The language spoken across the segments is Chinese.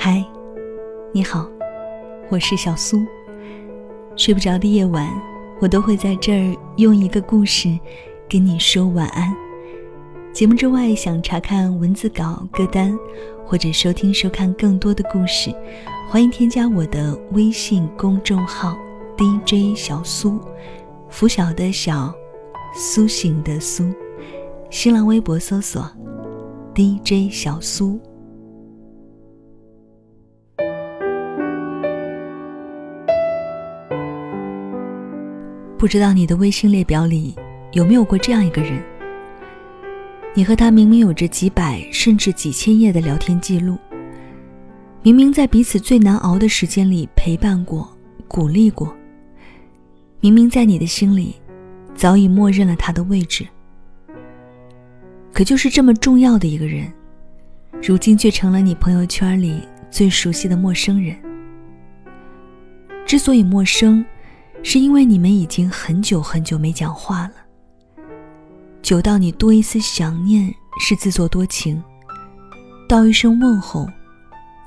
嗨，你好，我是小苏。睡不着的夜晚，我都会在这儿用一个故事跟你说晚安。节目之外，想查看文字稿、歌单，或者收听、收看更多的故事，欢迎添加我的微信公众号 DJ 小苏，拂晓的小，苏醒的苏。新浪微博搜索 DJ 小苏。不知道你的微信列表里有没有过这样一个人？你和他明明有着几百甚至几千页的聊天记录，明明在彼此最难熬的时间里陪伴过、鼓励过，明明在你的心里早已默认了他的位置，可就是这么重要的一个人，如今却成了你朋友圈里最熟悉的陌生人。之所以陌生。是因为你们已经很久很久没讲话了，久到你多一丝想念是自作多情，道一声问候，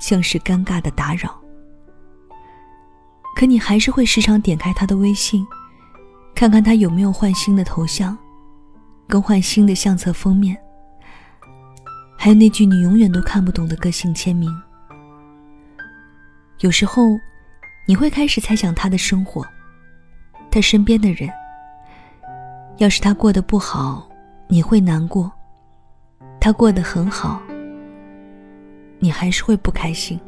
像是尴尬的打扰。可你还是会时常点开他的微信，看看他有没有换新的头像，更换新的相册封面，还有那句你永远都看不懂的个性签名。有时候，你会开始猜想他的生活。他身边的人，要是他过得不好，你会难过；他过得很好，你还是会不开心。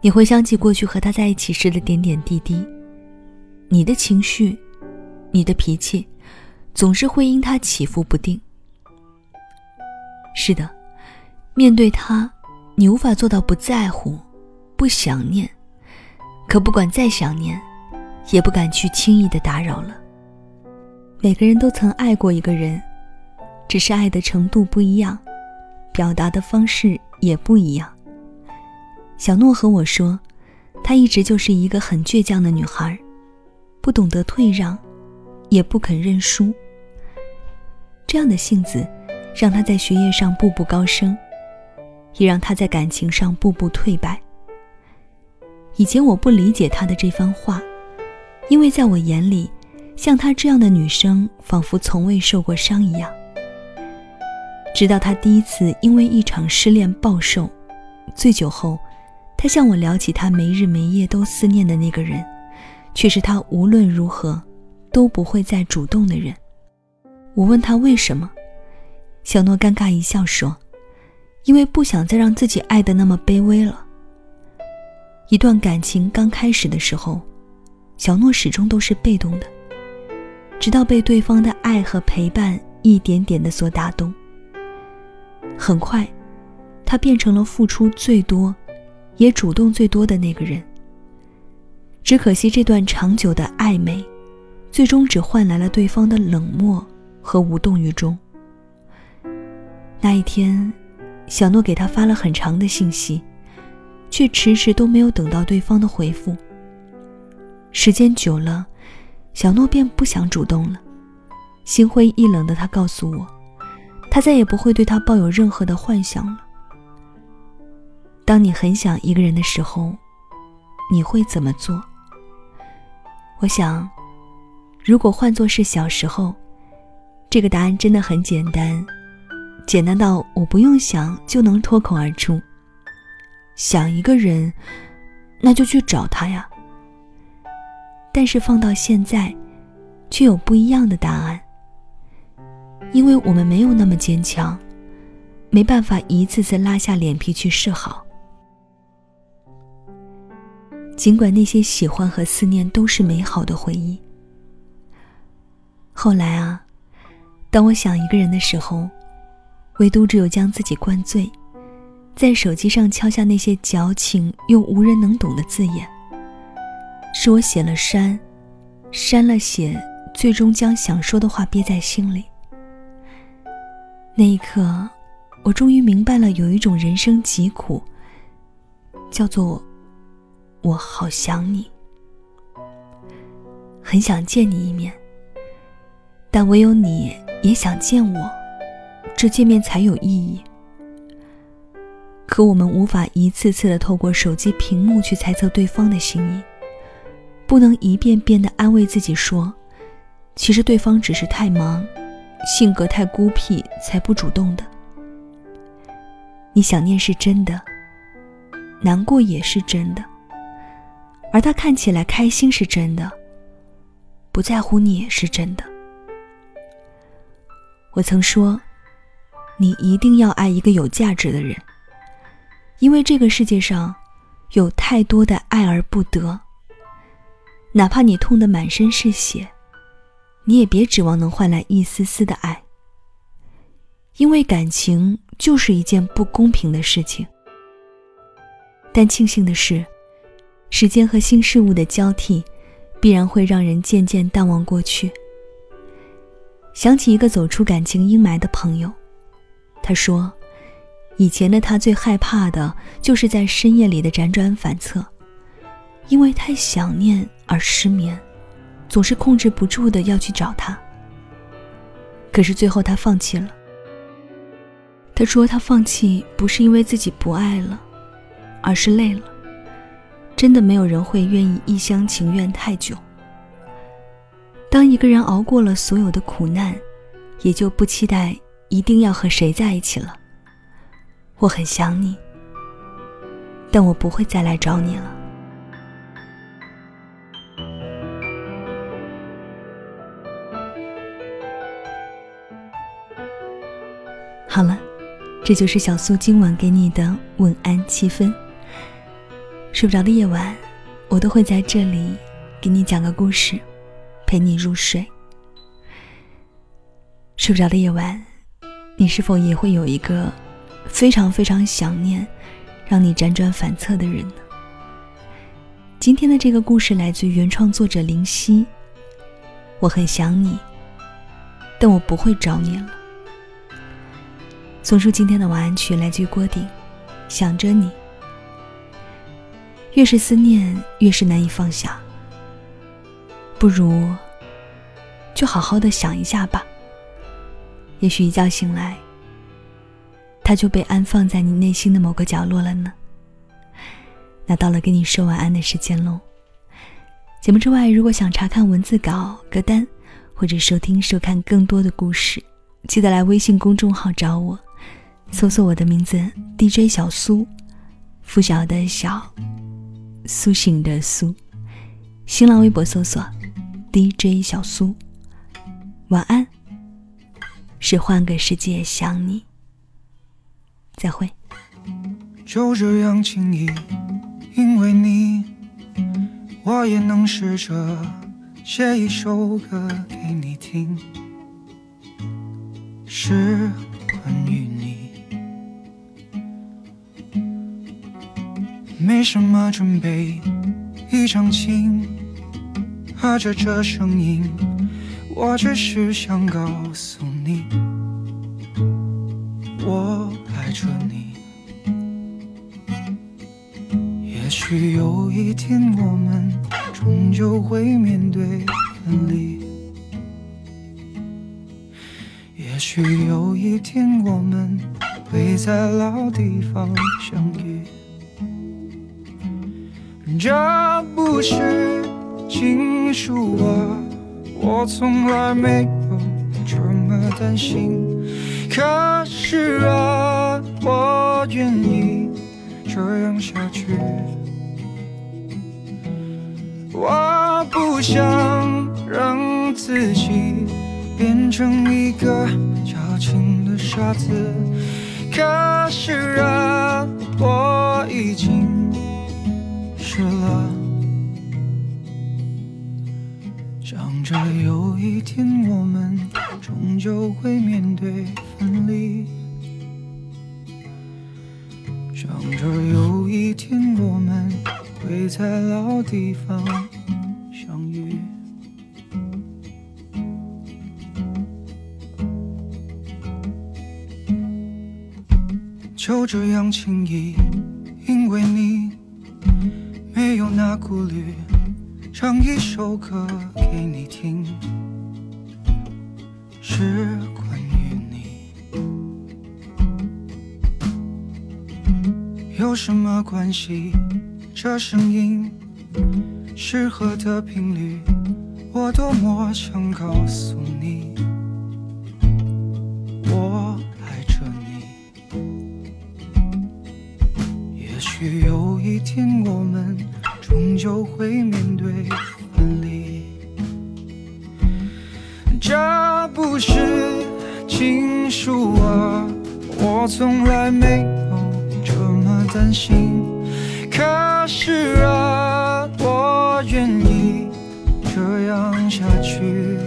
你会想起过去和他在一起时的点点滴滴，你的情绪，你的脾气，总是会因他起伏不定。是的，面对他，你无法做到不在乎、不想念，可不管再想念。也不敢去轻易的打扰了。每个人都曾爱过一个人，只是爱的程度不一样，表达的方式也不一样。小诺和我说，她一直就是一个很倔强的女孩，不懂得退让，也不肯认输。这样的性子，让她在学业上步步高升，也让她在感情上步步退败。以前我不理解她的这番话。因为在我眼里，像她这样的女生仿佛从未受过伤一样。直到她第一次因为一场失恋暴瘦，醉酒后，她向我聊起她没日没夜都思念的那个人，却是她无论如何都不会再主动的人。我问她为什么，小诺尴尬一笑说：“因为不想再让自己爱的那么卑微了。一段感情刚开始的时候。”小诺始终都是被动的，直到被对方的爱和陪伴一点点的所打动。很快，他变成了付出最多，也主动最多的那个人。只可惜这段长久的暧昧，最终只换来了对方的冷漠和无动于衷。那一天，小诺给他发了很长的信息，却迟迟都没有等到对方的回复。时间久了，小诺便不想主动了。心灰意冷的他告诉我，他再也不会对他抱有任何的幻想了。当你很想一个人的时候，你会怎么做？我想，如果换作是小时候，这个答案真的很简单，简单到我不用想就能脱口而出。想一个人，那就去找他呀。但是放到现在，却有不一样的答案。因为我们没有那么坚强，没办法一次次拉下脸皮去示好。尽管那些喜欢和思念都是美好的回忆，后来啊，当我想一个人的时候，唯独只有将自己灌醉，在手机上敲下那些矫情又无人能懂的字眼。是我写了删，删了写，最终将想说的话憋在心里。那一刻，我终于明白了，有一种人生疾苦，叫做“我好想你”，很想见你一面。但唯有你也想见我，这见面才有意义。可我们无法一次次的透过手机屏幕去猜测对方的心意，不能一遍遍的安慰自己说，其实对方只是太忙，性格太孤僻才不主动的。你想念是真的，难过也是真的，而他看起来开心是真的，不在乎你也是真的。我曾说，你一定要爱一个有价值的人。因为这个世界上，有太多的爱而不得。哪怕你痛得满身是血，你也别指望能换来一丝丝的爱。因为感情就是一件不公平的事情。但庆幸的是，时间和新事物的交替，必然会让人渐渐淡忘过去。想起一个走出感情阴霾的朋友，他说。以前的他最害怕的就是在深夜里的辗转反侧，因为太想念而失眠，总是控制不住的要去找他。可是最后他放弃了。他说他放弃不是因为自己不爱了，而是累了。真的没有人会愿意一厢情愿太久。当一个人熬过了所有的苦难，也就不期待一定要和谁在一起了。我很想你，但我不会再来找你了。好了，这就是小苏今晚给你的晚安七分。睡不着的夜晚，我都会在这里给你讲个故事，陪你入睡。睡不着的夜晚，你是否也会有一个？非常非常想念，让你辗转反侧的人呢。今天的这个故事来自原创作者林夕。我很想你，但我不会找你了。送出今天的晚安曲，来自于郭顶，《想着你》。越是思念，越是难以放下。不如，就好好的想一下吧。也许一觉醒来。他就被安放在你内心的某个角落了呢。那到了跟你说晚安的时间喽。节目之外，如果想查看文字稿、歌单，或者收听、收看更多的故事，记得来微信公众号找我，搜索我的名字 DJ 小苏，拂晓的小，苏醒的苏。新浪微博搜索 DJ 小苏。晚安，是换个世界想你。再会。就这样轻易，因为你，我也能试着写一首歌给你听，是没什么准备，一张琴，和着这声音，我只是想告诉你，我。爱着你，也许有一天我们终究会面对分离，也许有一天我们会在老地方相遇。这不是情书啊，我从来没有这么担心。可是啊，我愿意这样下去。我不想让自己变成一个矫情的傻子。可是啊，我已经了。想着有一天我们终究会面对分离，想着有一天我们会在老地方相遇，就这样轻易，因为你那顾虑。唱一首歌给你听，是关于你。有什么关系？这声音适合的频率，我多么想告诉你，我爱着你。也许有一天我们终究会面对分离，这不是情书啊，我从来没有这么担心。可是啊，我愿意这样下去。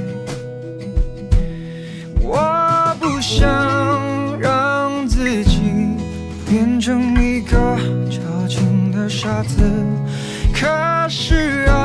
我不想让自己变成一个矫情的傻子。可是啊，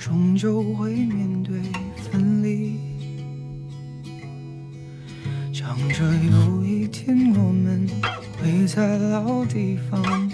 终究会面对分离，想着有一天我们会在老地方